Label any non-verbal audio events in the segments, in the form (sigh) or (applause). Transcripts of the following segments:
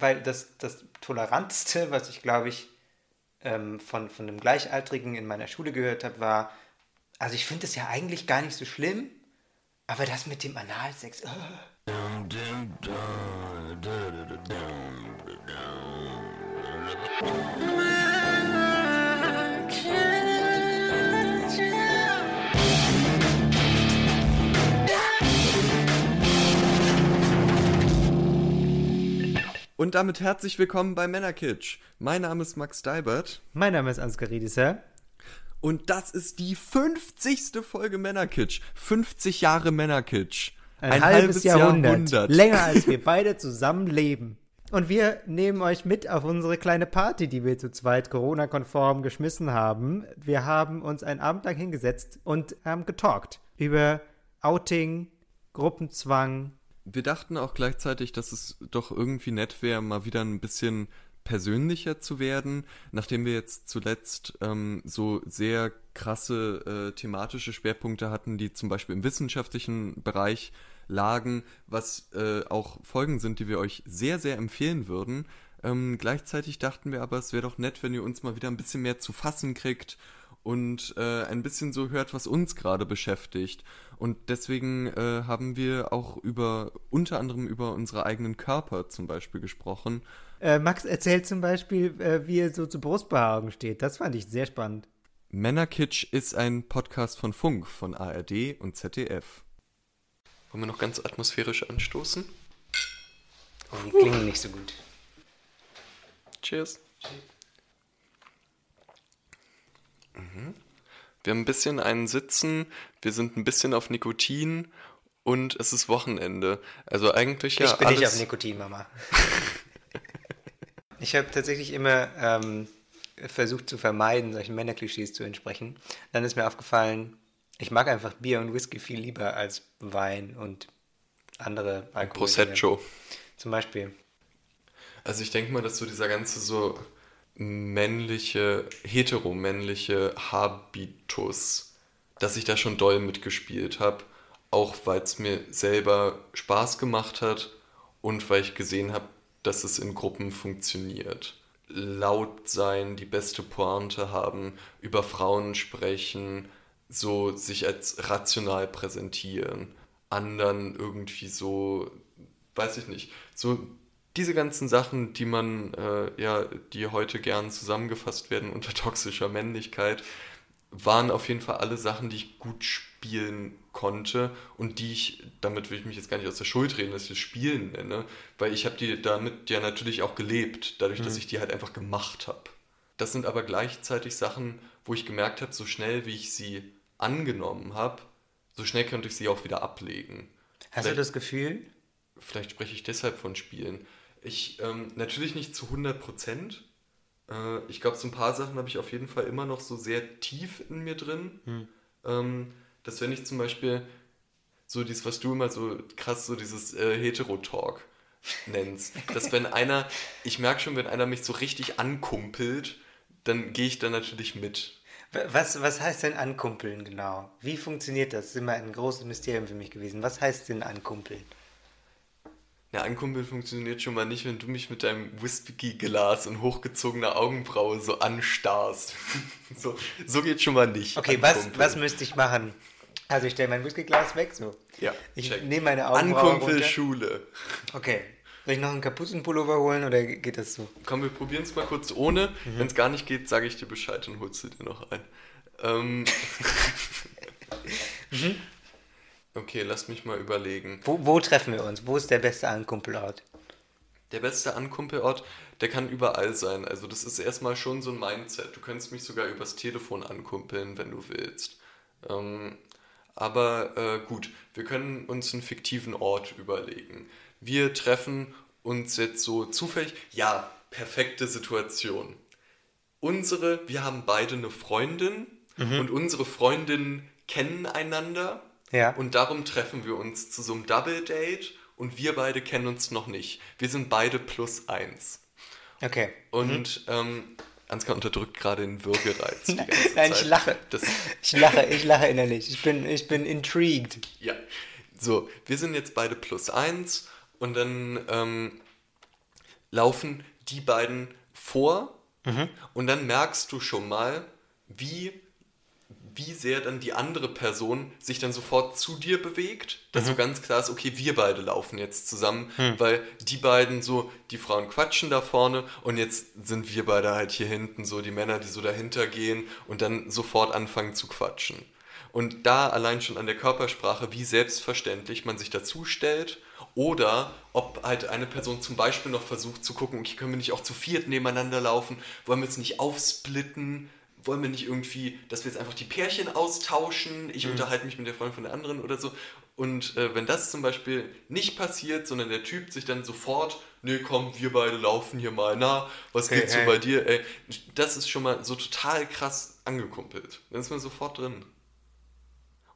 weil das, das Toleranteste, was ich glaube ich ähm, von, von einem Gleichaltrigen in meiner Schule gehört habe, war, also ich finde es ja eigentlich gar nicht so schlimm, aber das mit dem Analsex. Oh. Und damit herzlich willkommen bei Männerkitsch. Mein Name ist Max Deibert. Mein Name ist Ansgar Riedisser. Und das ist die 50. Folge Männerkitsch. 50 Jahre Männerkitsch. Ein, Ein halbes, halbes Jahrhundert. Jahrhundert. Länger als (laughs) wir beide zusammen leben. Und wir nehmen euch mit auf unsere kleine Party, die wir zu zweit Corona-konform geschmissen haben. Wir haben uns einen Abend lang hingesetzt und haben getalkt über Outing, Gruppenzwang, wir dachten auch gleichzeitig, dass es doch irgendwie nett wäre, mal wieder ein bisschen persönlicher zu werden, nachdem wir jetzt zuletzt ähm, so sehr krasse äh, thematische Schwerpunkte hatten, die zum Beispiel im wissenschaftlichen Bereich lagen, was äh, auch Folgen sind, die wir euch sehr, sehr empfehlen würden. Ähm, gleichzeitig dachten wir aber, es wäre doch nett, wenn ihr uns mal wieder ein bisschen mehr zu fassen kriegt und äh, ein bisschen so hört, was uns gerade beschäftigt. Und deswegen äh, haben wir auch über unter anderem über unsere eigenen Körper zum Beispiel gesprochen. Äh, Max erzählt zum Beispiel, äh, wie er so zu Brustbehaarung steht. Das fand ich sehr spannend. Männerkitsch ist ein Podcast von Funk, von ARD und ZDF. Wollen wir noch ganz atmosphärisch anstoßen? Oh, die klingen nicht so gut. Cheers. Cheers. Mhm. Wir haben ein bisschen einen Sitzen, wir sind ein bisschen auf Nikotin und es ist Wochenende. Also eigentlich ja. Ich bin alles... nicht auf Nikotin, Mama. (laughs) ich habe tatsächlich immer ähm, versucht zu vermeiden, solchen Männerklischees zu entsprechen. Dann ist mir aufgefallen, ich mag einfach Bier und Whisky viel lieber als Wein und andere Alkohol. Prosecco. Zum Beispiel. Also ich denke mal, dass so dieser ganze so männliche, heteromännliche Habitus, dass ich da schon doll mitgespielt habe, auch weil es mir selber Spaß gemacht hat und weil ich gesehen habe, dass es in Gruppen funktioniert. Laut sein, die beste Pointe haben, über Frauen sprechen, so sich als rational präsentieren, anderen irgendwie so, weiß ich nicht, so diese ganzen Sachen, die man, äh, ja, die heute gern zusammengefasst werden unter toxischer Männlichkeit, waren auf jeden Fall alle Sachen, die ich gut spielen konnte und die ich, damit will ich mich jetzt gar nicht aus der Schuld reden, dass ich das Spielen nenne, weil ich habe die damit ja natürlich auch gelebt, dadurch, mhm. dass ich die halt einfach gemacht habe. Das sind aber gleichzeitig Sachen, wo ich gemerkt habe, so schnell wie ich sie angenommen habe, so schnell könnte ich sie auch wieder ablegen. Hast vielleicht, du das Gefühl? Vielleicht spreche ich deshalb von Spielen. Ich, ähm, natürlich nicht zu 100 Prozent. Äh, ich glaube, so ein paar Sachen habe ich auf jeden Fall immer noch so sehr tief in mir drin. Hm. Ähm, dass wenn ich zum Beispiel so dieses, was du immer so krass, so dieses äh, Hetero-Talk nennst, (laughs) dass wenn einer, ich merke schon, wenn einer mich so richtig ankumpelt, dann gehe ich da natürlich mit. Was, was heißt denn ankumpeln genau? Wie funktioniert das? Das ist immer ein großes Mysterium für mich gewesen. Was heißt denn ankumpeln? Ja, Ankumpel funktioniert schon mal nicht, wenn du mich mit deinem Whisky-Glas und hochgezogener Augenbraue so anstarrst. (laughs) so, so geht schon mal nicht. Okay, was, was müsste ich machen? Also ich stelle mein Whiskyglas weg, so. Ja. Ich nehme meine Augenbraue Ankumpel Schule. Okay. Soll ich noch einen Kapuzenpullover holen oder geht das so? Komm, wir probieren es mal kurz ohne. Mhm. Wenn es gar nicht geht, sage ich dir Bescheid und holst du dir noch ein. Ähm. (laughs) mhm. Okay, lass mich mal überlegen. Wo, wo treffen wir uns? Wo ist der beste Ankumpelort? Der beste Ankumpelort, der kann überall sein. Also das ist erstmal schon so ein Mindset. Du könntest mich sogar übers Telefon ankumpeln, wenn du willst. Ähm, aber äh, gut, wir können uns einen fiktiven Ort überlegen. Wir treffen uns jetzt so zufällig. Ja, perfekte Situation. Unsere, wir haben beide eine Freundin mhm. und unsere Freundinnen kennen einander ja. Und darum treffen wir uns zu so einem Double Date und wir beide kennen uns noch nicht. Wir sind beide plus eins. Okay. Und mhm. ähm, Ansgar unterdrückt gerade den Würgereiz. Die (laughs) ganze Nein, Zeit. ich lache. Das ich lache, ich lache innerlich. Ich bin, ich bin intrigued. Ja. So, wir sind jetzt beide plus eins und dann ähm, laufen die beiden vor mhm. und dann merkst du schon mal, wie wie sehr dann die andere Person sich dann sofort zu dir bewegt, dass mhm. so ganz klar ist, okay, wir beide laufen jetzt zusammen, mhm. weil die beiden so, die Frauen quatschen da vorne und jetzt sind wir beide halt hier hinten, so die Männer, die so dahinter gehen und dann sofort anfangen zu quatschen. Und da allein schon an der Körpersprache, wie selbstverständlich man sich dazu stellt oder ob halt eine Person zum Beispiel noch versucht zu gucken, okay, können wir nicht auch zu viert nebeneinander laufen, wollen wir jetzt nicht aufsplitten, wollen wir nicht irgendwie, dass wir jetzt einfach die Pärchen austauschen, ich mhm. unterhalte mich mit der Freundin von der anderen oder so. Und äh, wenn das zum Beispiel nicht passiert, sondern der Typ sich dann sofort, nee, komm, wir beide laufen hier mal, na, was hey, geht hey. so bei dir? Ey, das ist schon mal so total krass angekumpelt. Dann ist man sofort drin.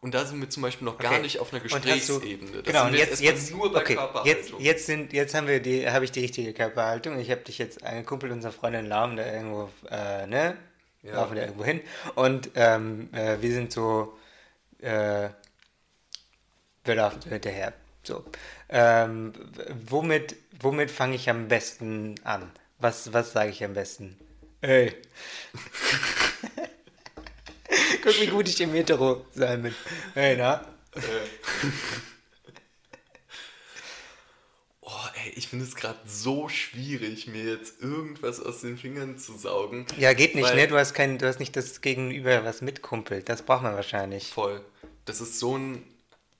Und da sind wir zum Beispiel noch okay. gar nicht auf einer Gesprächsebene. genau, und jetzt, jetzt, nur bei okay, Körperhaltung. Jetzt, jetzt, sind, jetzt haben wir die, habe ich die richtige Körperhaltung. Ich habe dich jetzt angekumpelt, unserer Freundin Laum, da irgendwo, äh, ne? Ja. laufen wir irgendwo hin. Und ähm, äh, wir sind so, äh, wir laufen so hinterher. So. Ähm, womit womit fange ich am besten an? Was, was sage ich am besten? Ey. (laughs) Guck, wie gut ich im Hetero sein bin. Hey, na? Äh. ey, ich finde es gerade so schwierig, mir jetzt irgendwas aus den Fingern zu saugen. Ja, geht nicht, ne? Du hast, kein, du hast nicht das Gegenüber, was mitkumpelt. Das braucht man wahrscheinlich. Voll. Das ist so ein.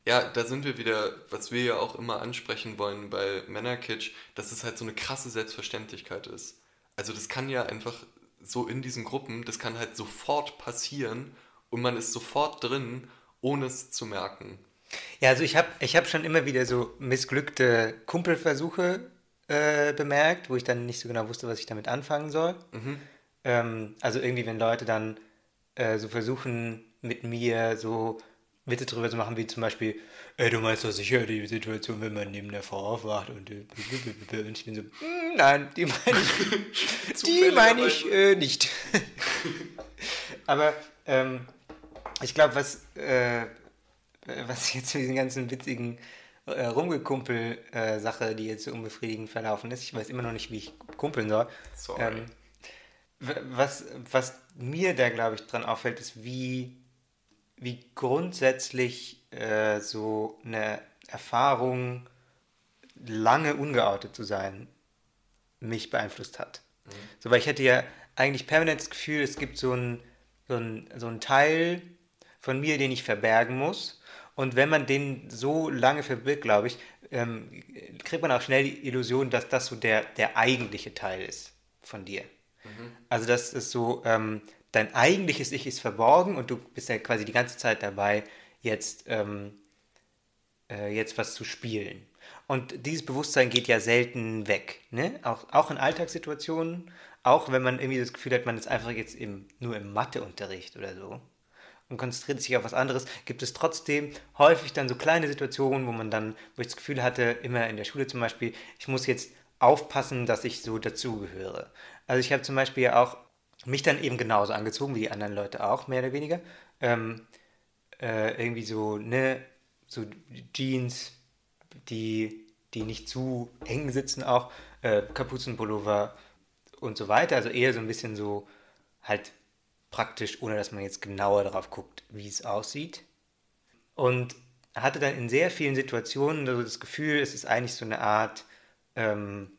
Ja, da sind wir wieder, was wir ja auch immer ansprechen wollen bei Männerkitsch, dass es halt so eine krasse Selbstverständlichkeit ist. Also, das kann ja einfach so in diesen Gruppen, das kann halt sofort passieren und man ist sofort drin, ohne es zu merken. Ja, also ich habe ich hab schon immer wieder so missglückte Kumpelversuche äh, bemerkt, wo ich dann nicht so genau wusste, was ich damit anfangen soll. Mhm. Ähm, also irgendwie, wenn Leute dann äh, so versuchen, mit mir so Witze darüber zu machen, wie zum Beispiel, ey, du meinst doch sicher die Situation, wenn man neben der Frau aufwacht und, äh, und ich bin so, mm, nein, die meine ich, (laughs) die meine ich äh, nicht. (laughs) Aber ähm, ich glaube, was, äh, was jetzt mit diesen ganzen witzigen äh, Rumgekumpel-Sache, äh, die jetzt so unbefriedigend verlaufen ist. Ich weiß immer noch nicht, wie ich kumpeln soll. Sorry. Ähm, was, was mir da, glaube ich, dran auffällt, ist, wie, wie grundsätzlich äh, so eine Erfahrung, lange ungeoutet zu sein, mich beeinflusst hat. Mhm. So, weil ich hätte ja eigentlich permanent das Gefühl, es gibt so einen so so ein Teil von mir, den ich verbergen muss und wenn man den so lange verbirgt, glaube ich, ähm, kriegt man auch schnell die Illusion, dass das so der, der eigentliche Teil ist von dir. Mhm. Also das ist so, ähm, dein eigentliches Ich ist verborgen und du bist ja quasi die ganze Zeit dabei, jetzt, ähm, äh, jetzt was zu spielen. Und dieses Bewusstsein geht ja selten weg. Ne? Auch, auch in Alltagssituationen, auch wenn man irgendwie das Gefühl hat, man ist einfach jetzt im, nur im Matheunterricht oder so und konzentriert sich auf was anderes, gibt es trotzdem häufig dann so kleine Situationen, wo man dann, wo ich das Gefühl hatte, immer in der Schule zum Beispiel, ich muss jetzt aufpassen, dass ich so dazugehöre. Also ich habe zum Beispiel ja auch mich dann eben genauso angezogen wie die anderen Leute auch, mehr oder weniger. Ähm, äh, irgendwie so, ne, so Jeans, die, die nicht zu eng sitzen auch, äh, Kapuzenpullover und so weiter. Also eher so ein bisschen so halt praktisch, ohne dass man jetzt genauer darauf guckt, wie es aussieht. Und hatte dann in sehr vielen Situationen so das Gefühl, es ist eigentlich so eine Art, ähm,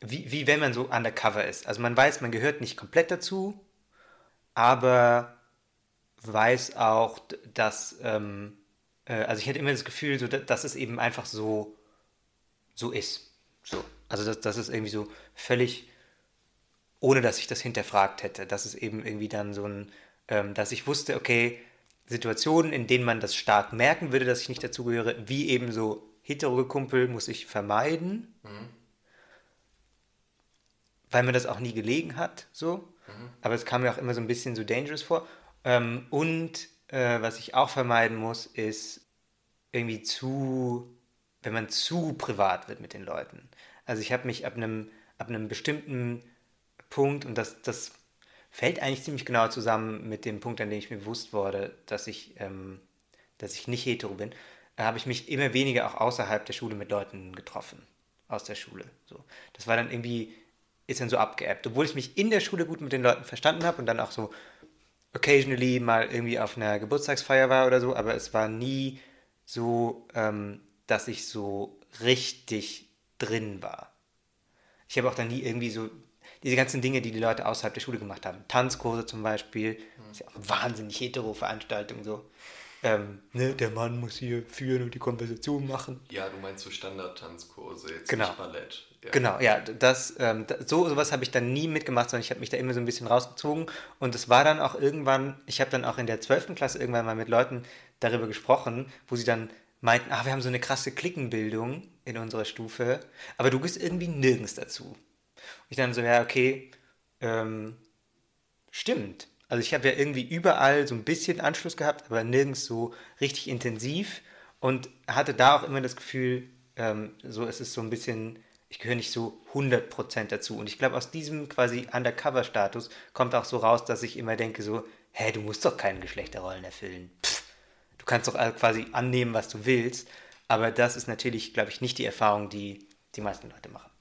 wie, wie wenn man so undercover ist. Also man weiß, man gehört nicht komplett dazu, aber weiß auch, dass, ähm, äh, also ich hatte immer das Gefühl, so, dass es eben einfach so, so ist. So. Also dass, dass es irgendwie so völlig ohne dass ich das hinterfragt hätte. Das ist eben irgendwie dann so ein, ähm, dass ich wusste, okay, Situationen, in denen man das stark merken würde, dass ich nicht dazugehöre, wie eben so Hetero-Kumpel muss ich vermeiden, mhm. weil mir das auch nie gelegen hat, so. Mhm. Aber es kam mir auch immer so ein bisschen so dangerous vor. Ähm, und äh, was ich auch vermeiden muss, ist irgendwie zu, wenn man zu privat wird mit den Leuten. Also ich habe mich ab einem, ab einem bestimmten Punkt, und das, das fällt eigentlich ziemlich genau zusammen mit dem Punkt, an dem ich mir bewusst wurde, dass ich, ähm, dass ich nicht hetero bin, habe ich mich immer weniger auch außerhalb der Schule mit Leuten getroffen. aus der Schule. So. Das war dann irgendwie, ist dann so abgeappt. Obwohl ich mich in der Schule gut mit den Leuten verstanden habe und dann auch so occasionally mal irgendwie auf einer Geburtstagsfeier war oder so, aber es war nie so, ähm, dass ich so richtig drin war. Ich habe auch dann nie irgendwie so diese ganzen Dinge, die die Leute außerhalb der Schule gemacht haben. Tanzkurse zum Beispiel, das ist ja auch eine wahnsinnig hetero Veranstaltung so. Ähm, ne, der Mann muss hier führen und die Konversation machen. Ja, du meinst so Standard-Tanzkurse, jetzt genau. nicht Ballett. Ja. Genau, ja, das, ähm, so sowas habe ich dann nie mitgemacht, sondern ich habe mich da immer so ein bisschen rausgezogen und es war dann auch irgendwann, ich habe dann auch in der 12. Klasse irgendwann mal mit Leuten darüber gesprochen, wo sie dann meinten, ah, wir haben so eine krasse Klickenbildung in unserer Stufe, aber du bist irgendwie nirgends dazu. Ich dann so, ja, okay, ähm, stimmt. Also ich habe ja irgendwie überall so ein bisschen Anschluss gehabt, aber nirgends so richtig intensiv und hatte da auch immer das Gefühl, ähm, so es ist so ein bisschen, ich gehöre nicht so 100% dazu. Und ich glaube, aus diesem quasi Undercover-Status kommt auch so raus, dass ich immer denke so, hä, du musst doch keine Geschlechterrollen erfüllen. Pff, du kannst doch quasi annehmen, was du willst. Aber das ist natürlich, glaube ich, nicht die Erfahrung, die die meisten Leute machen.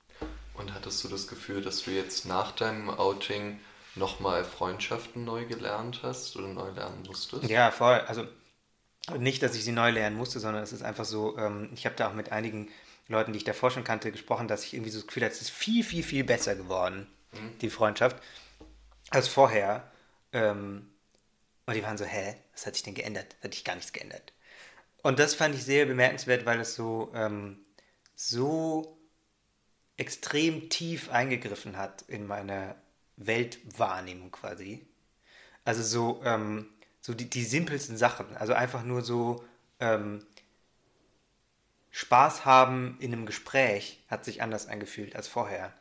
Und hattest du das Gefühl, dass du jetzt nach deinem Outing nochmal Freundschaften neu gelernt hast oder neu lernen musstest? Ja, voll. Also nicht, dass ich sie neu lernen musste, sondern es ist einfach so, ähm, ich habe da auch mit einigen Leuten, die ich davor schon kannte, gesprochen, dass ich irgendwie so das Gefühl habe, es ist viel, viel, viel besser geworden, mhm. die Freundschaft, als vorher. Ähm, und die waren so, hä, was hat sich denn geändert? Hat sich gar nichts geändert. Und das fand ich sehr bemerkenswert, weil es so, ähm, so extrem tief eingegriffen hat in meine Weltwahrnehmung quasi. Also so, ähm, so die, die simpelsten Sachen. Also einfach nur so ähm, Spaß haben in einem Gespräch hat sich anders angefühlt als vorher.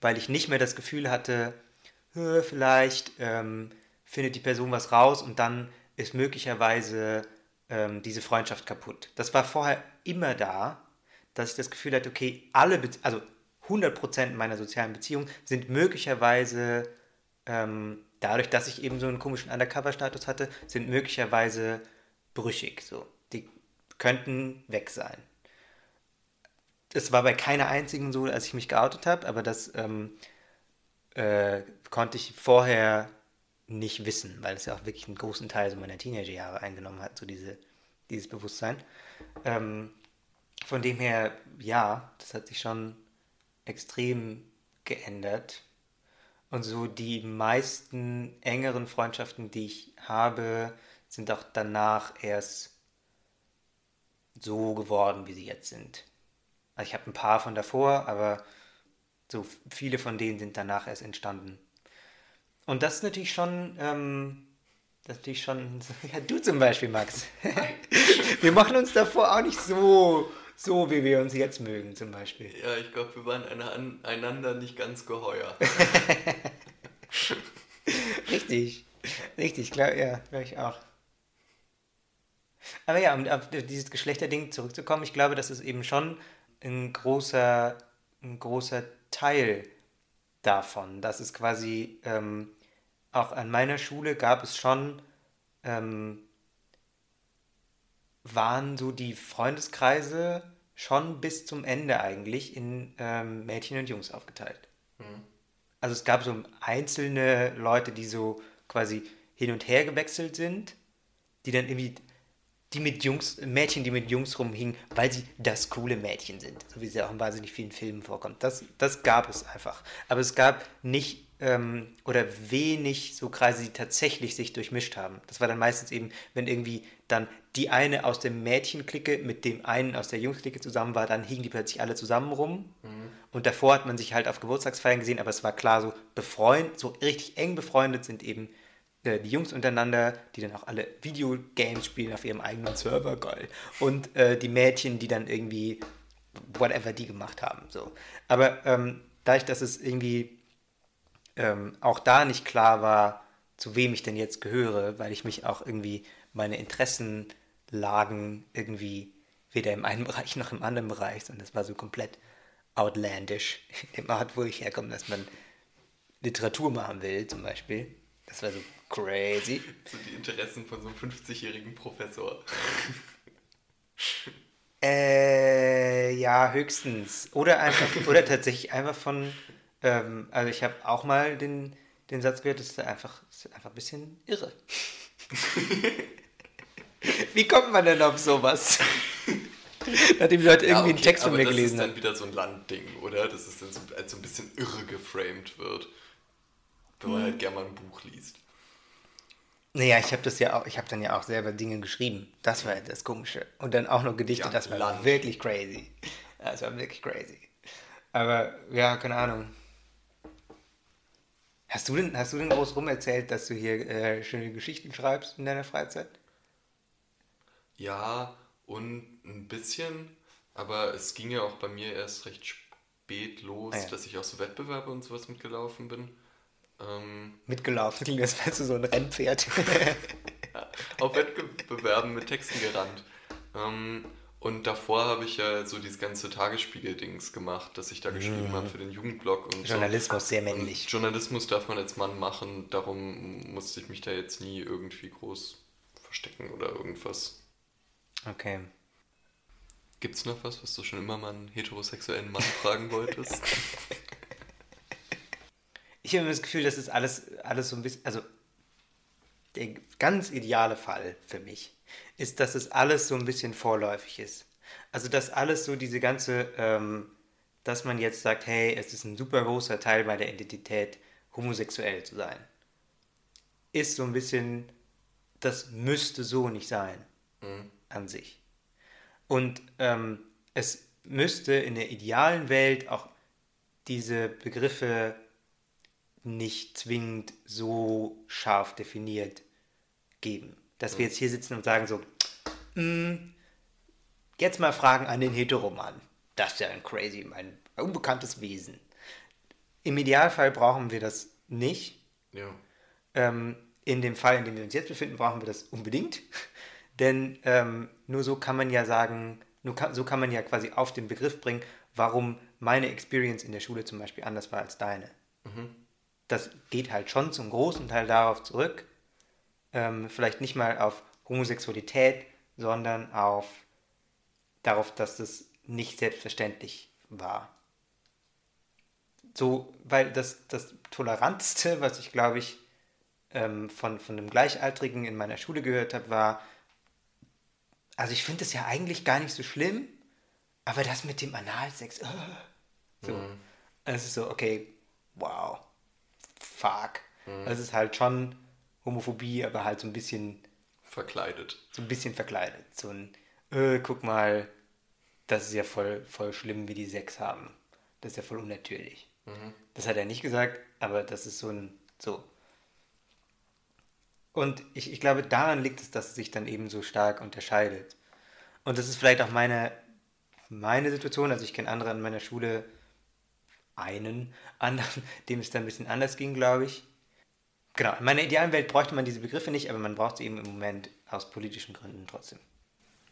Weil ich nicht mehr das Gefühl hatte, vielleicht ähm, findet die Person was raus und dann ist möglicherweise ähm, diese Freundschaft kaputt. Das war vorher immer da, dass ich das Gefühl hatte, okay, alle, Be also 100% meiner sozialen Beziehungen sind möglicherweise, ähm, dadurch, dass ich eben so einen komischen Undercover-Status hatte, sind möglicherweise brüchig. So. Die könnten weg sein. Es war bei keiner einzigen so, als ich mich geoutet habe, aber das ähm, äh, konnte ich vorher nicht wissen, weil es ja auch wirklich einen großen Teil so meiner Teenagerjahre eingenommen hat, so diese, dieses Bewusstsein. Ähm, von dem her, ja, das hat sich schon extrem geändert. Und so die meisten engeren Freundschaften, die ich habe, sind auch danach erst so geworden, wie sie jetzt sind. Also ich habe ein paar von davor, aber so viele von denen sind danach erst entstanden. Und das ist natürlich schon, ähm, das ist natürlich schon, (laughs) ja du zum Beispiel, Max. (laughs) Wir machen uns davor auch nicht so so wie wir uns jetzt mögen zum Beispiel. Ja, ich glaube, wir waren einander nicht ganz geheuer. (laughs) richtig, richtig, klar, ja, glaube ich auch. Aber ja, um auf dieses Geschlechterding zurückzukommen, ich glaube, das ist eben schon ein großer, ein großer Teil davon. Das ist quasi, ähm, auch an meiner Schule gab es schon ähm, waren so die Freundeskreise schon bis zum Ende eigentlich in ähm, Mädchen und Jungs aufgeteilt. Mhm. Also es gab so einzelne Leute, die so quasi hin und her gewechselt sind, die dann irgendwie, die mit Jungs, Mädchen, die mit Jungs rumhingen, weil sie das coole Mädchen sind, so wie es ja auch in wahnsinnig vielen Filmen vorkommt. Das, das gab es einfach. Aber es gab nicht ähm, oder wenig so Kreise, die tatsächlich sich durchmischt haben. Das war dann meistens eben, wenn irgendwie dann die eine aus der Mädchenklicke mit dem einen aus der Jungsklicke zusammen war, dann hingen die plötzlich alle zusammen rum. Mhm. Und davor hat man sich halt auf Geburtstagsfeiern gesehen, aber es war klar, so befreundet, so richtig eng befreundet sind eben äh, die Jungs untereinander, die dann auch alle Videogames spielen auf ihrem eigenen Server, geil. Und äh, die Mädchen, die dann irgendwie whatever die gemacht haben. So. Aber ähm, dadurch, dass es irgendwie ähm, auch da nicht klar war, zu wem ich denn jetzt gehöre, weil ich mich auch irgendwie meine Interessenlagen irgendwie weder im einen (laughs) Bereich noch im anderen Bereich, und das war so komplett outlandish in dem Art, wo ich herkomme, dass man Literatur machen will, zum Beispiel. Das war so crazy. So die Interessen von so einem 50-jährigen Professor. Äh, ja, höchstens. Oder einfach, oder tatsächlich einfach von, ähm, also ich habe auch mal den, den Satz gehört, das ist einfach, das ist einfach ein bisschen irre. (laughs) Wie kommt man denn auf sowas? (laughs) Nachdem die Leute irgendwie ja, okay, einen Text von mir gelesen haben. Das ist dann wieder so ein Landding, oder? Dass es dann so, als so ein bisschen irre geframed wird. Wenn man hm. halt gerne mal ein Buch liest. Naja, ich habe das ja auch, ich habe dann ja auch selber Dinge geschrieben. Das war das Komische. Und dann auch noch Gedichte, ja, das war Land. wirklich crazy. Das war wirklich crazy. Aber ja, keine Ahnung. Hast du denn, hast du denn groß rum erzählt, dass du hier äh, schöne Geschichten schreibst in deiner Freizeit? Ja, und ein bisschen, aber es ging ja auch bei mir erst recht spät los, ah, ja. dass ich auch so Wettbewerbe und sowas mitgelaufen bin. Ähm, Mitgelaufen, klingt als wärst du so ein Rennpferd. (laughs) auf Wettbewerben mit Texten gerannt. Ähm, und davor habe ich ja so dieses ganze Tagesspiegel-Dings gemacht, dass ich da geschrieben mm. habe für den Jugendblog. Und Journalismus, so. sehr männlich. Und Journalismus darf man als Mann machen, darum musste ich mich da jetzt nie irgendwie groß verstecken oder irgendwas. Okay. Gibt's noch was, was du schon immer mal einen heterosexuellen Mann fragen wolltest? (laughs) ich habe das Gefühl, das ist alles, alles so ein bisschen, also der ganz ideale Fall für mich ist, dass es alles so ein bisschen vorläufig ist. Also dass alles so diese ganze, ähm, dass man jetzt sagt, hey, es ist ein super großer Teil meiner Identität, homosexuell zu sein, ist so ein bisschen, das müsste so nicht sein mhm. an sich. Und ähm, es müsste in der idealen Welt auch diese Begriffe nicht zwingend so scharf definiert geben. Dass wir mhm. jetzt hier sitzen und sagen so, mm, jetzt mal Fragen an den Heteroman. Das ist ja ein crazy, ein unbekanntes Wesen. Im Idealfall brauchen wir das nicht. Ja. Ähm, in dem Fall, in dem wir uns jetzt befinden, brauchen wir das unbedingt. (laughs) Denn ähm, nur so kann man ja sagen, nur kann, so kann man ja quasi auf den Begriff bringen, warum meine Experience in der Schule zum Beispiel anders war als deine. Mhm das geht halt schon zum großen Teil darauf zurück, ähm, vielleicht nicht mal auf Homosexualität, sondern auf darauf, dass das nicht selbstverständlich war. So, weil das, das Toleranteste, was ich glaube ich ähm, von, von einem Gleichaltrigen in meiner Schule gehört habe, war, also ich finde es ja eigentlich gar nicht so schlimm, aber das mit dem Analsex, uh, so. Mhm. Es ist so, okay, wow fuck. Mhm. Das ist halt schon Homophobie, aber halt so ein bisschen verkleidet. So ein bisschen verkleidet. So ein, äh, guck mal, das ist ja voll, voll schlimm, wie die Sex haben. Das ist ja voll unnatürlich. Mhm. Das hat er nicht gesagt, aber das ist so ein, so. Und ich, ich glaube, daran liegt es, dass es sich dann eben so stark unterscheidet. Und das ist vielleicht auch meine, meine Situation. Also ich kenne andere an meiner Schule, einen anderen, (laughs) dem es dann ein bisschen anders ging, glaube ich. Genau, in meiner idealen Welt bräuchte man diese Begriffe nicht, aber man braucht sie eben im Moment aus politischen Gründen trotzdem.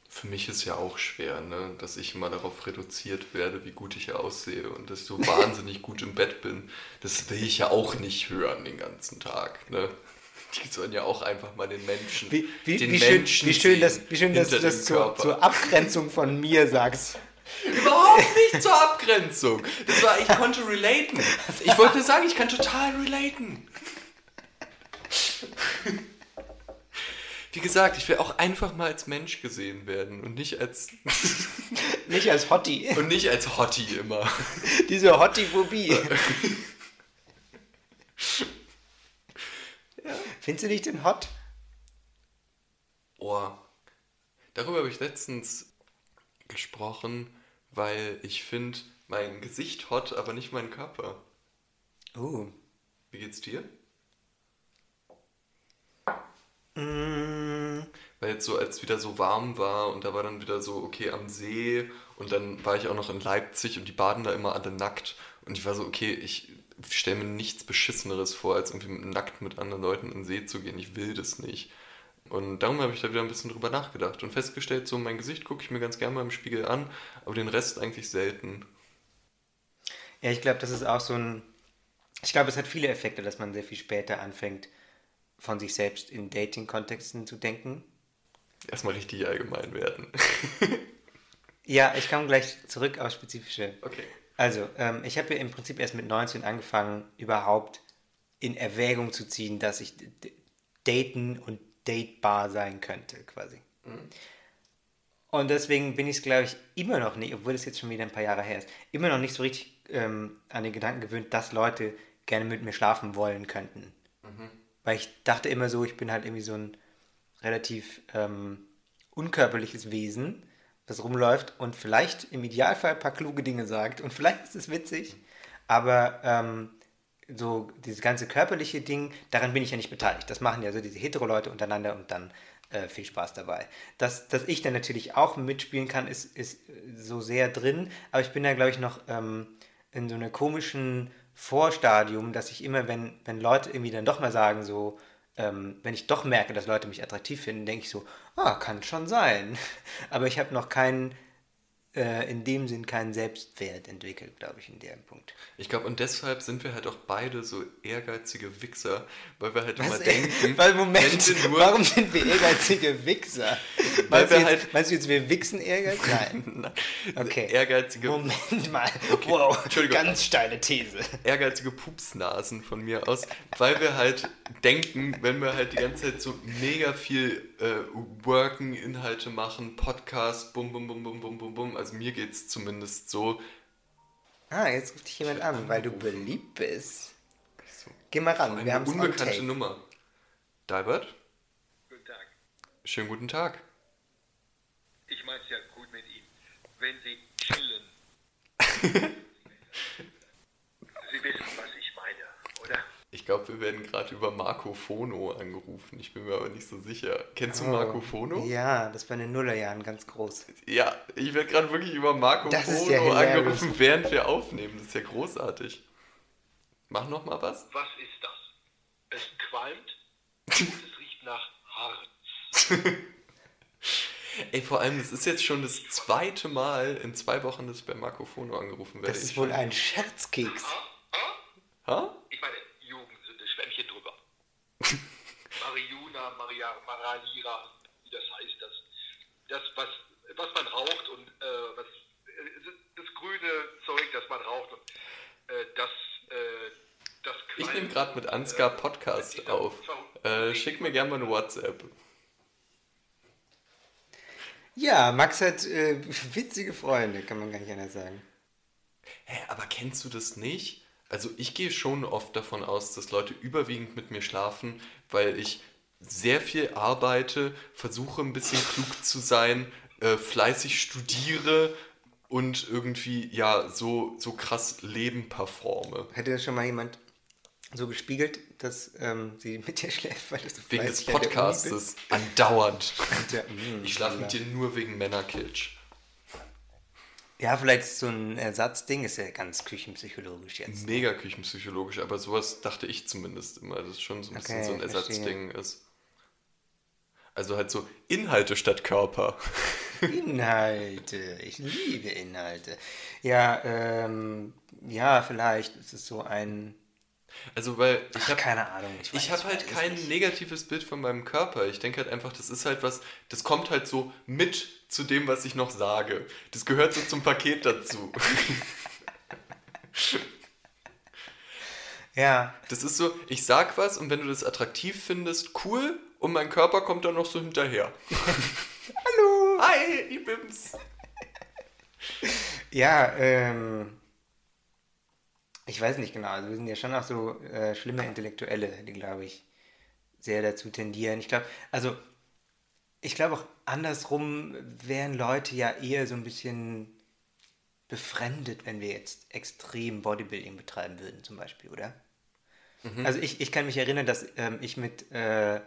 Für mich ist ja auch schwer, ne, dass ich immer darauf reduziert werde, wie gut ich aussehe und dass ich so (laughs) wahnsinnig gut im Bett bin. Das will ich ja auch nicht hören den ganzen Tag. Ne? Die sollen ja auch einfach mal den Menschen. Wie, wie, den wie Menschen schön, wie schön, dass, wie schön, dass du das zur, zur Abgrenzung von mir sagst. (laughs) Überhaupt nicht zur Abgrenzung. Das war, ich konnte relaten. Ich wollte sagen, ich kann total relaten. Wie gesagt, ich will auch einfach mal als Mensch gesehen werden und nicht als. (laughs) nicht als Hottie. Und nicht als Hottie immer. (laughs) Diese Hottie-Phobie. (laughs) ja. Findest du nicht den Hot? Oh. Darüber habe ich letztens gesprochen, weil ich finde mein Gesicht hot, aber nicht mein Körper. Oh. Wie geht's dir? Mm. Weil jetzt so, als wieder so warm war und da war dann wieder so, okay, am See und dann war ich auch noch in Leipzig und die baden da immer alle nackt und ich war so, okay, ich stelle mir nichts Beschisseneres vor, als irgendwie nackt mit anderen Leuten in den See zu gehen. Ich will das nicht. Und darum habe ich da wieder ein bisschen drüber nachgedacht und festgestellt, so mein Gesicht gucke ich mir ganz gerne mal im Spiegel an, aber den Rest eigentlich selten. Ja, ich glaube, das ist auch so ein. Ich glaube, es hat viele Effekte, dass man sehr viel später anfängt, von sich selbst in Dating-Kontexten zu denken. Erstmal richtig allgemein werden. (laughs) Ja, ich komme gleich zurück auf spezifische. Okay. Also, ähm, ich habe ja im Prinzip erst mit 19 angefangen, überhaupt in Erwägung zu ziehen, dass ich daten und datebar sein könnte, quasi. Mhm. Und deswegen bin ich es, glaube ich, immer noch nicht, obwohl es jetzt schon wieder ein paar Jahre her ist, immer noch nicht so richtig ähm, an den Gedanken gewöhnt, dass Leute gerne mit mir schlafen wollen könnten. Weil ich dachte immer so, ich bin halt irgendwie so ein relativ ähm, unkörperliches Wesen, das rumläuft und vielleicht im Idealfall ein paar kluge Dinge sagt und (laughs) vielleicht ist es witzig, aber ähm, so dieses ganze körperliche Ding, daran bin ich ja nicht beteiligt. Das machen ja so diese Hetero-Leute untereinander und dann äh, viel Spaß dabei. Dass, dass ich dann natürlich auch mitspielen kann, ist, ist so sehr drin, aber ich bin da, glaube ich, noch ähm, in so einer komischen Vorstadium, dass ich immer, wenn, wenn Leute irgendwie dann doch mal sagen, so, ähm, wenn ich doch merke, dass Leute mich attraktiv finden, denke ich so, ah, kann schon sein. (laughs) Aber ich habe noch keinen äh, in dem Sinn keinen Selbstwert entwickelt, glaube ich, in dem Punkt. Ich glaube, und deshalb sind wir halt auch beide so ehrgeizige Wichser, weil wir halt Was, immer denken. (laughs) Weil, Moment, warum sind wir ehrgeizige Wichser? Weil meinst, wir du jetzt, halt, meinst du jetzt, wir wichsen ehrgeizig? (laughs) Nein. okay. Ehrgeizige. Moment mal. (laughs) Okay. Wow, Entschuldigung. ganz steile These. Ehrgeizige Pupsnasen von mir aus, weil wir halt denken, wenn wir halt die ganze Zeit so mega viel äh, Worken, Inhalte machen, Podcast, bum, bum, bum, bum, bum, bum, bum, also mir geht es zumindest so. Ah, jetzt ruft dich jemand an, weil du beliebt bist. So. Geh mal ran, wir haben eine unbekannte Nummer. Dalbert? Guten Tag. Schönen guten Tag. Ich meine es ja gut mit Ihnen. Wenn Sie chillen. (laughs) Sie wissen, was ich meine, oder? Ich glaube, wir werden gerade über Marco Fono angerufen. Ich bin mir aber nicht so sicher. Kennst oh, du Marco Fono? Ja, das war in den Nullerjahren ganz groß. Ja, ich werde gerade wirklich über Marco das Fono ja angerufen, während wir aufnehmen. Das ist ja großartig. Mach noch mal was. Was ist das? Es qualmt und (laughs) es riecht nach Harz. (laughs) Ey, vor allem, es ist jetzt schon das zweite Mal in zwei Wochen, dass ich bei Marco Fono angerufen werde. Das ist wohl ein Scherzkeks. Ha? Ha? ha? Marihuana, Maria, Maralira, wie das heißt, das, das was, was man raucht und äh, was, äh, das grüne Zeug, das man raucht und äh, das, äh, das Ich nehme gerade mit Ansgar äh, Podcast auf. Äh, schick mir gerne mal eine WhatsApp. Ja, Max hat (laughs) witzige Freunde, kann man gar nicht anders sagen. Hä, aber kennst du das nicht? Also ich gehe schon oft davon aus, dass Leute überwiegend mit mir schlafen, weil ich sehr viel arbeite, versuche ein bisschen klug zu sein, äh, fleißig studiere und irgendwie ja so, so krass Leben performe. Hätte das schon mal jemand so gespiegelt, dass ähm, sie mit dir schläft, weil du so Wegen des Podcastes andauernd. Mm, ich schlafe mit dir nur wegen Männerkitsch. Ja, vielleicht so ein Ersatzding ist ja ganz küchenpsychologisch jetzt. Ne? Mega küchenpsychologisch, aber sowas dachte ich zumindest immer, dass es schon so ein bisschen okay, so ein Ersatzding ist. Also halt so Inhalte statt Körper. (laughs) Inhalte, ich liebe Inhalte. Ja, ähm, ja, vielleicht ist es so ein. Also weil ich habe keine Ahnung. Ich, ich habe halt kein nicht. negatives Bild von meinem Körper. Ich denke halt einfach, das ist halt was, das kommt halt so mit zu dem, was ich noch sage. Das gehört so zum Paket dazu. (laughs) ja. Das ist so, ich sag was und wenn du das attraktiv findest, cool. Und mein Körper kommt dann noch so hinterher. (laughs) Hallo. Hi, ich bin's. Ja, ähm. Ich weiß nicht genau. Also wir sind ja schon auch so äh, schlimme Intellektuelle, die, glaube ich, sehr dazu tendieren. Ich glaube, also ich glaube auch andersrum wären Leute ja eher so ein bisschen befremdet, wenn wir jetzt extrem Bodybuilding betreiben würden, zum Beispiel, oder? Mhm. Also ich, ich kann mich erinnern, dass ähm, ich mit äh,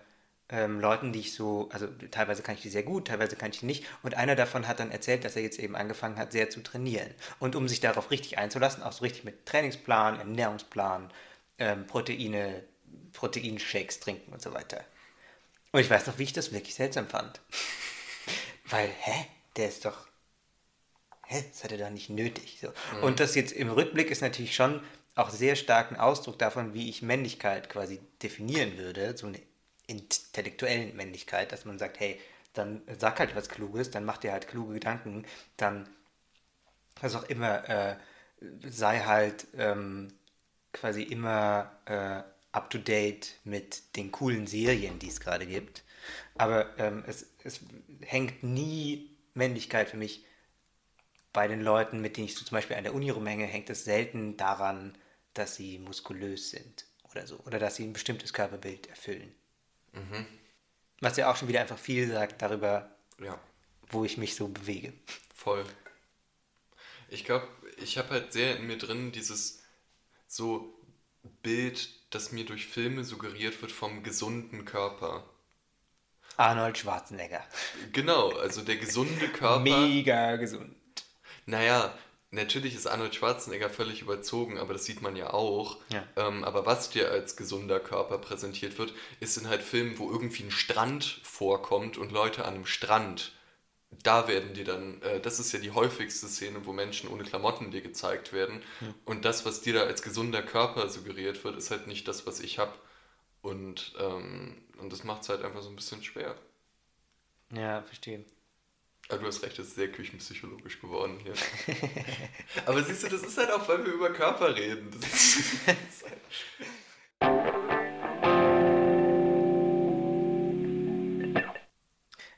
ähm, Leuten, die ich so, also teilweise kann ich die sehr gut, teilweise kann ich die nicht. Und einer davon hat dann erzählt, dass er jetzt eben angefangen hat, sehr zu trainieren. Und um sich darauf richtig einzulassen, auch so richtig mit Trainingsplan, Ernährungsplan, ähm, Proteine, Proteinshakes trinken und so weiter. Und ich weiß noch, wie ich das wirklich seltsam fand. (laughs) Weil, hä? Der ist doch. Hä? Das hat er doch nicht nötig. So. Mhm. Und das jetzt im Rückblick ist natürlich schon auch sehr stark ein Ausdruck davon, wie ich Männlichkeit quasi definieren würde. So eine intellektuelle Männlichkeit, dass man sagt, hey, dann sag halt was Kluges, dann mach dir halt kluge Gedanken, dann was auch immer, äh, sei halt ähm, quasi immer äh, up to date mit den coolen Serien, die es gerade gibt. Aber ähm, es, es hängt nie Männlichkeit für mich bei den Leuten, mit denen ich so zum Beispiel an der Uni rumhänge, hängt es selten daran, dass sie muskulös sind oder so. Oder dass sie ein bestimmtes Körperbild erfüllen. Mhm. Was ja auch schon wieder einfach viel sagt darüber, ja. wo ich mich so bewege. Voll. Ich glaube, ich habe halt sehr in mir drin dieses so Bild, das mir durch Filme suggeriert wird vom gesunden Körper. Arnold Schwarzenegger. Genau, also der gesunde (laughs) Körper. Mega gesund. Naja, natürlich ist Arnold Schwarzenegger völlig überzogen, aber das sieht man ja auch. Ja. Ähm, aber was dir als gesunder Körper präsentiert wird, ist in halt Filmen, wo irgendwie ein Strand vorkommt und Leute an einem Strand da werden die dann, äh, das ist ja die häufigste Szene, wo Menschen ohne Klamotten dir gezeigt werden. Ja. Und das, was dir da als gesunder Körper suggeriert wird, ist halt nicht das, was ich habe. Und, ähm, und das macht es halt einfach so ein bisschen schwer. Ja, verstehe. Aber ah, du hast recht, das ist sehr küchenpsychologisch geworden hier. (laughs) Aber siehst du, das ist halt auch, weil wir über Körper reden. Das ist, das ist halt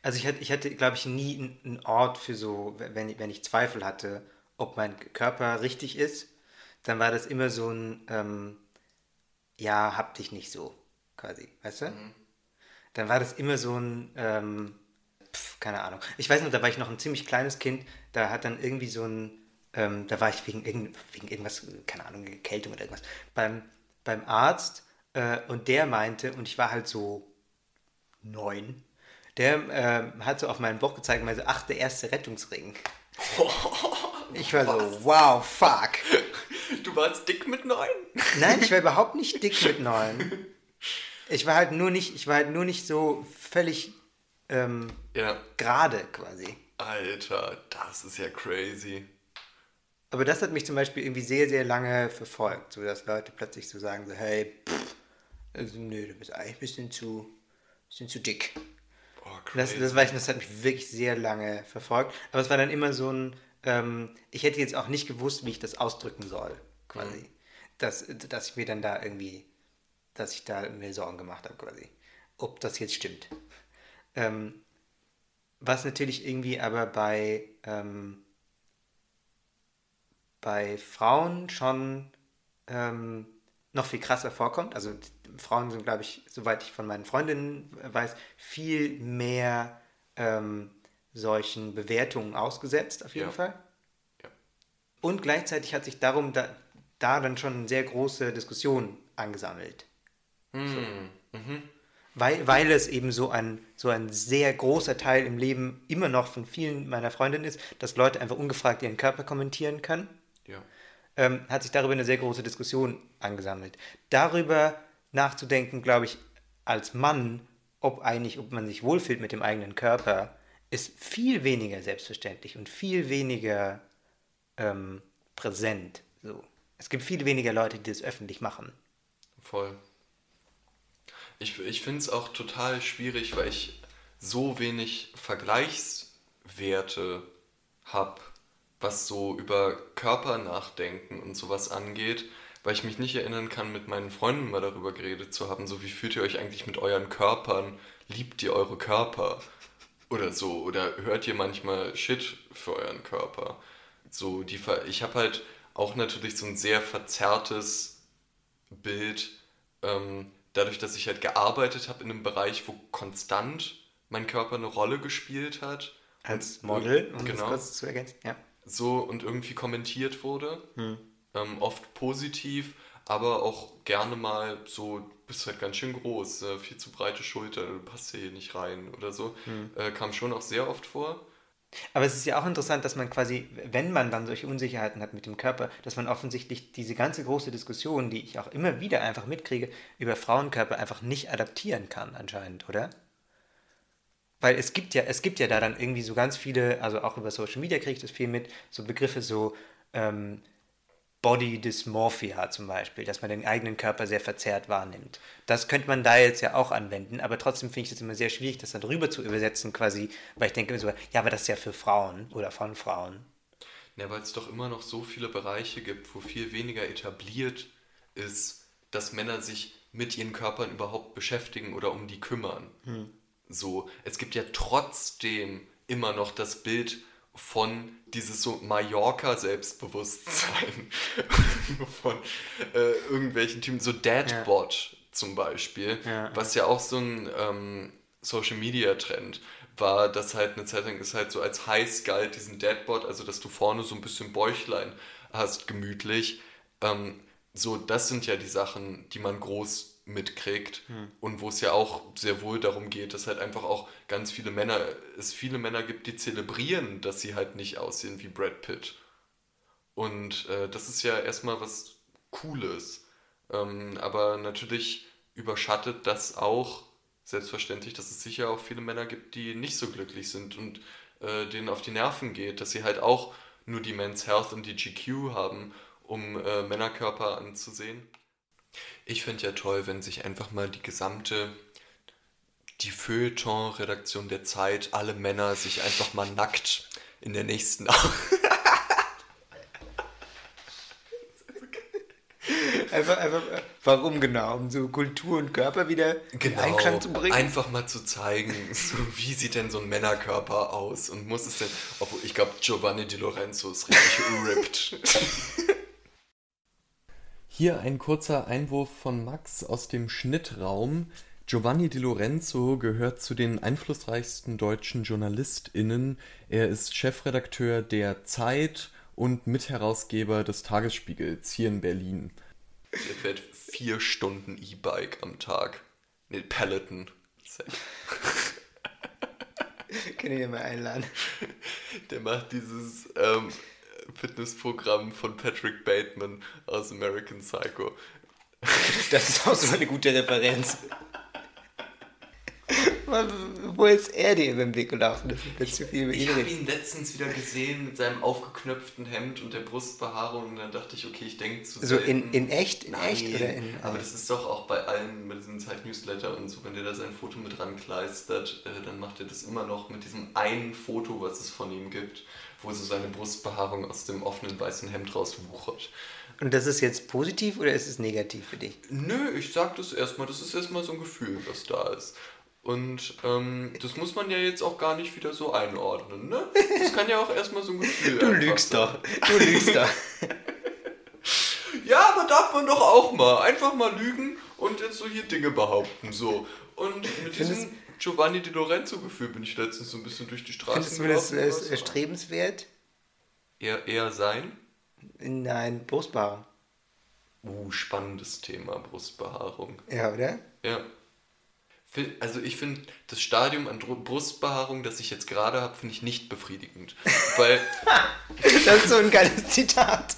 Also ich hatte, ich hatte glaube ich, nie einen Ort für so, wenn, wenn ich Zweifel hatte, ob mein Körper richtig ist, dann war das immer so ein, ähm, ja, hab dich nicht so, quasi, weißt du? Mhm. Dann war das immer so ein, ähm, pf, keine Ahnung. Ich weiß noch, da war ich noch ein ziemlich kleines Kind, da hat dann irgendwie so ein, ähm, da war ich wegen, irgend, wegen irgendwas, keine Ahnung, Kältung oder irgendwas, beim, beim Arzt äh, und der meinte, und ich war halt so neun, der äh, hat so auf meinen Bauch gezeigt und meinte, ach, der erste Rettungsring. (laughs) ich war Was? so, wow, fuck. Du warst dick mit neun? Nein, ich war (laughs) überhaupt nicht dick mit neun. Ich war halt nur nicht, ich war halt nur nicht so völlig ähm, ja. gerade quasi. Alter, das ist ja crazy. Aber das hat mich zum Beispiel irgendwie sehr, sehr lange verfolgt, so dass Leute plötzlich so sagen so, hey, pff, also, nö, du bist eigentlich ein bisschen zu, bisschen zu dick. Oh, das, das, war ich, das hat mich wirklich sehr lange verfolgt. Aber es war dann immer so ein, ähm, ich hätte jetzt auch nicht gewusst, wie ich das ausdrücken soll, quasi. Mhm. Dass, dass ich mir dann da irgendwie, dass ich da mir Sorgen gemacht habe, quasi. Ob das jetzt stimmt. Ähm, was natürlich irgendwie aber bei, ähm, bei Frauen schon ähm, noch viel krasser vorkommt. Also Frauen sind, glaube ich, soweit ich von meinen Freundinnen weiß, viel mehr ähm, solchen Bewertungen ausgesetzt, auf jeden ja. Fall. Ja. Und gleichzeitig hat sich darum da, da dann schon eine sehr große Diskussion angesammelt. Mm. So. Mhm. Weil, weil es eben so ein, so ein sehr großer Teil im Leben immer noch von vielen meiner Freundinnen ist, dass Leute einfach ungefragt ihren Körper kommentieren können. Ja. Ähm, hat sich darüber eine sehr große Diskussion angesammelt. Darüber nachzudenken, glaube ich, als Mann, ob eigentlich, ob man sich wohlfühlt mit dem eigenen Körper, ist viel weniger selbstverständlich und viel weniger ähm, präsent. So. Es gibt viel weniger Leute, die das öffentlich machen. Voll. Ich, ich finde es auch total schwierig, weil ich so wenig Vergleichswerte habe, was so über Körper nachdenken und sowas angeht weil ich mich nicht erinnern kann, mit meinen Freunden mal darüber geredet zu haben, so wie fühlt ihr euch eigentlich mit euren Körpern? Liebt ihr eure Körper? Oder so, oder hört ihr manchmal Shit für euren Körper? So, die Ver ich habe halt auch natürlich so ein sehr verzerrtes Bild, ähm, dadurch, dass ich halt gearbeitet habe in einem Bereich, wo konstant mein Körper eine Rolle gespielt hat. Als Model, um genau, das kurz zu ergänzen, ja. So und irgendwie kommentiert wurde. Hm ähm, oft positiv, aber auch gerne mal so, bist halt ganz schön groß, äh, viel zu breite Schulter, du passt hier nicht rein oder so. Mhm. Äh, kam schon auch sehr oft vor. Aber es ist ja auch interessant, dass man quasi, wenn man dann solche Unsicherheiten hat mit dem Körper, dass man offensichtlich diese ganze große Diskussion, die ich auch immer wieder einfach mitkriege, über Frauenkörper einfach nicht adaptieren kann, anscheinend, oder? Weil es gibt ja, es gibt ja da dann irgendwie so ganz viele, also auch über Social Media kriege ich das viel mit, so Begriffe so ähm, Body Dysmorphia zum Beispiel, dass man den eigenen Körper sehr verzerrt wahrnimmt. Das könnte man da jetzt ja auch anwenden, aber trotzdem finde ich das immer sehr schwierig, das dann drüber zu übersetzen quasi, weil ich denke immer so, ja, aber das ist ja für Frauen oder von Frauen. Ja, weil es doch immer noch so viele Bereiche gibt, wo viel weniger etabliert ist, dass Männer sich mit ihren Körpern überhaupt beschäftigen oder um die kümmern. Hm. So, es gibt ja trotzdem immer noch das Bild von dieses so Mallorca-Selbstbewusstsein (laughs) von äh, irgendwelchen Typen, so Dadbot ja. zum Beispiel, ja, was ja auch so ein ähm, Social-Media-Trend war, dass halt eine Zeit lang ist halt so als heiß galt, diesen Dadbot, also dass du vorne so ein bisschen Bäuchlein hast, gemütlich. Ähm, so, das sind ja die Sachen, die man groß mitkriegt hm. und wo es ja auch sehr wohl darum geht, dass halt einfach auch ganz viele Männer, es viele Männer gibt, die zelebrieren, dass sie halt nicht aussehen wie Brad Pitt. Und äh, das ist ja erstmal was Cooles. Ähm, aber natürlich überschattet das auch selbstverständlich, dass es sicher auch viele Männer gibt, die nicht so glücklich sind und äh, denen auf die Nerven geht, dass sie halt auch nur die Men's Health und die GQ haben, um äh, Männerkörper anzusehen. Ich finde ja toll, wenn sich einfach mal die gesamte, die Feuilleton-Redaktion der Zeit, alle Männer sich einfach mal nackt in der nächsten. (laughs) einfach, einfach, warum genau? Um so Kultur und Körper wieder genau, in Einklang zu bringen? Einfach mal zu zeigen, so, wie sieht denn so ein Männerkörper aus und muss es denn, obwohl ich glaube, Giovanni Di Lorenzo ist richtig (laughs) ripped. Hier ein kurzer Einwurf von Max aus dem Schnittraum. Giovanni Di Lorenzo gehört zu den einflussreichsten deutschen JournalistInnen. Er ist Chefredakteur der Zeit und Mitherausgeber des Tagesspiegels hier in Berlin. Er fährt vier Stunden E-Bike am Tag. Ne, Peloton. Kann ich dir mal einladen. Der macht dieses ähm, Fitnessprogramm von Patrick Bateman aus American Psycho. (laughs) Das ist auch so eine gute Referenz. Wo ist er dir über den Weg gelaufen? Das ist zu viel über ihn Ich habe ihn letztens wieder gesehen mit seinem aufgeknöpften Hemd und der Brustbehaarung und dann dachte ich, okay, ich denke zu So in, in echt? In Nein, echt? Oder in, aber das ist doch auch bei allen mit diesem Zeit-Newsletter und so, wenn der da sein Foto mit rankleistert, äh, dann macht er das immer noch mit diesem einen Foto, was es von ihm gibt wo so seine Brustbehaarung aus dem offenen weißen Hemd rauswuchert. Und das ist jetzt positiv oder ist es negativ für dich? Nö, ich sag das erstmal, das ist erstmal so ein Gefühl, was da ist. Und ähm, das muss man ja jetzt auch gar nicht wieder so einordnen, ne? Das kann ja auch erstmal so ein Gefühl Du lügst sein. doch. Du lügst doch. (laughs) ja, aber darf man doch auch mal. Einfach mal lügen und jetzt so hier Dinge behaupten. So. Und mit diesem Giovanni Di Lorenzo-Gefühl bin ich letztens so ein bisschen durch die Straße Findest du das, das erstrebenswert? Eher, eher sein? Nein, Brustbehaarung. Uh, spannendes Thema, Brustbehaarung. Ja, oder? Ja. Also ich finde, das Stadium an Brustbehaarung, das ich jetzt gerade habe, finde ich nicht befriedigend. (laughs) Weil. das ist so ein geiles Zitat.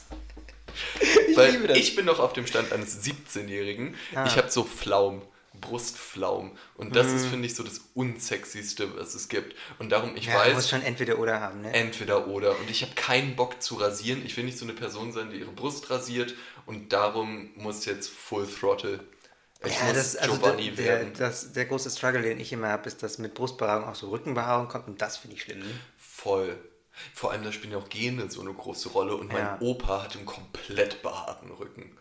Ich weil ich bin noch auf dem Stand eines 17-Jährigen. Ah. Ich habe so Pflaumen. Brustflaum. Und das mhm. ist, finde ich, so das Unsexyste, was es gibt. Und darum, ich ja, weiß. Du musst schon entweder oder haben, ne? Entweder oder. Und ich habe keinen Bock zu rasieren. Ich will nicht so eine Person sein, die ihre Brust rasiert. Und darum muss jetzt Full Throttle. Ich ja, das, also Giovanni der, werden. Der, das, der große Struggle, den ich immer habe, ist, dass mit Brustbehaarung auch so Rückenbehaarung kommt. Und das finde ich schlimm. Ne? Voll. Vor allem, da spielen ja auch Gene so eine große Rolle. Und mein Opa hat einen komplett behaarten Rücken.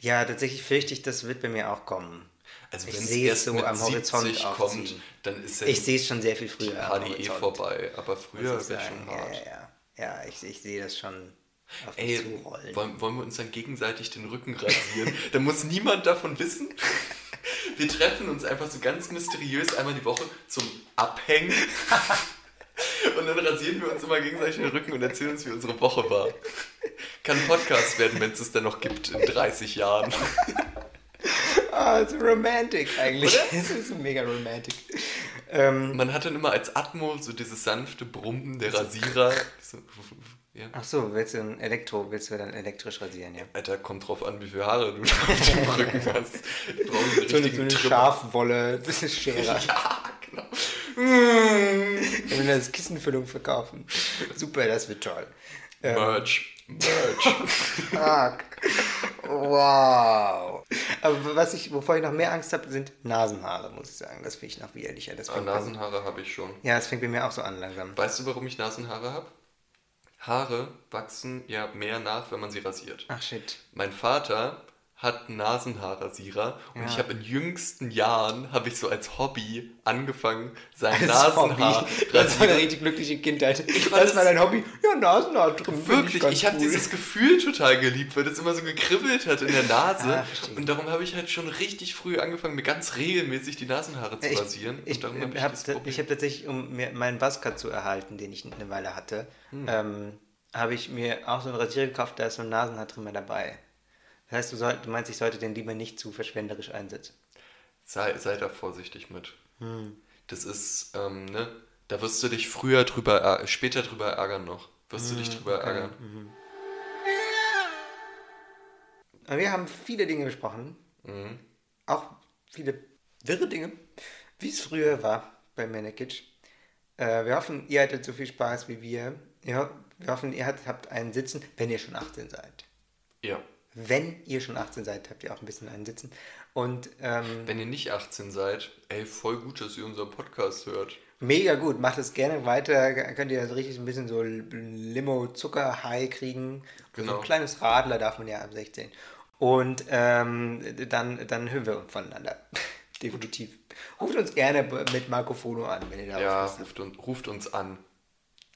Ja, tatsächlich fürchte ich, das wird bei mir auch kommen. Also wenn es erst so mit am Horizont kommt, dann ist ja Ich sehe es schon sehr viel früher. Die HDE vorbei, aber früher wäre schon hart. Ja, ja, ja. ich, ich sehe das schon. Ey, wollen, wollen wir uns dann gegenseitig den Rücken rasieren? (laughs) da muss niemand davon wissen. Wir treffen uns einfach so ganz mysteriös einmal die Woche zum Abhängen. (laughs) Und dann rasieren wir uns immer gegenseitig den Rücken und erzählen uns, wie unsere Woche war. Kann ein Podcast werden, wenn es es dann noch gibt in 30 Jahren. (laughs) (laughs) Ah, so romantic eigentlich. Es ist mega romantic. Ähm, Man hat dann immer als Atmo so dieses sanfte Brummen der Rasierer. So, ja. Ach so, willst du ein Elektro, willst du dann elektrisch rasieren, ja? Alter, kommt drauf an, wie viele Haare du auf dem (laughs) Rücken hast. Du brauchst so eine, so eine Schafwolle, das ist Schere. (laughs) ja, genau. Wir das Kissenfüllung verkaufen. Super, das wird toll. Ähm, Merch. Merch. Fuck. Wow. Aber was ich, wovor ich noch mehr Angst habe, sind Nasenhaare, muss ich sagen. Das finde ich noch widerlicher. Das ah, Nasenhaare habe ich schon. Ja, das fängt bei mir auch so an langsam. Weißt du, warum ich Nasenhaare habe? Haare wachsen ja mehr nach, wenn man sie rasiert. Ach shit. Mein Vater hat Nasenhaarrasierer und ja. ich habe in jüngsten Jahren habe ich so als Hobby angefangen sein Nasenhaar. Das war eine richtig glückliche Kindheit. Ich das war dein Hobby. Ja, Nasenhaar drin. Wirklich, ich, ich habe cool. dieses Gefühl total geliebt, weil das immer so gekribbelt hat in der Nase ah, und darum habe ich halt schon richtig früh angefangen, mir ganz regelmäßig die Nasenhaare zu rasieren. Ich, ich habe hab, hab tatsächlich, um mir meinen Buzzcut zu erhalten, den ich eine Weile hatte, hm. ähm, habe ich mir auch so einen Rasierer gekauft, da ist so ein Nasenhaar drin dabei. Das heißt, du, soll, du meinst, ich sollte den lieber nicht zu verschwenderisch einsetzen? Sei, sei da vorsichtig mit. Hm. Das ist, ähm, ne, da wirst du dich früher drüber, später drüber ärgern noch. Wirst hm, du dich hm, drüber okay. ärgern. Mhm. Wir haben viele Dinge besprochen. Mhm. Auch viele wirre Dinge, wie es früher war bei Manekitsch. Äh, wir hoffen, ihr hattet so viel Spaß wie wir. Ja, wir hoffen, ihr habt einen Sitzen, wenn ihr schon 18 seid. Ja wenn ihr schon 18 seid, habt ihr auch ein bisschen einsitzen. Und ähm, wenn ihr nicht 18 seid, ey, voll gut, dass ihr unseren Podcast hört. Mega gut, macht es gerne weiter. Könnt ihr also richtig ein bisschen so Limo-Zucker-High kriegen. Genau. So ein kleines Radler darf man ja ab 16. Und ähm, dann, dann hören wir voneinander. (laughs) Definitiv. Ruft uns gerne mit Marco Fono an, wenn ihr da Ja, ruft, un ruft uns an.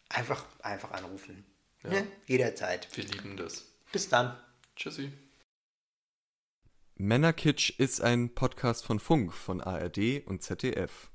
Einfach, einfach anrufen. Ja. Ne? Jederzeit. Wir lieben das. Bis dann. Tschüssi. Männerkitsch ist ein Podcast von Funk, von ARD und ZDF.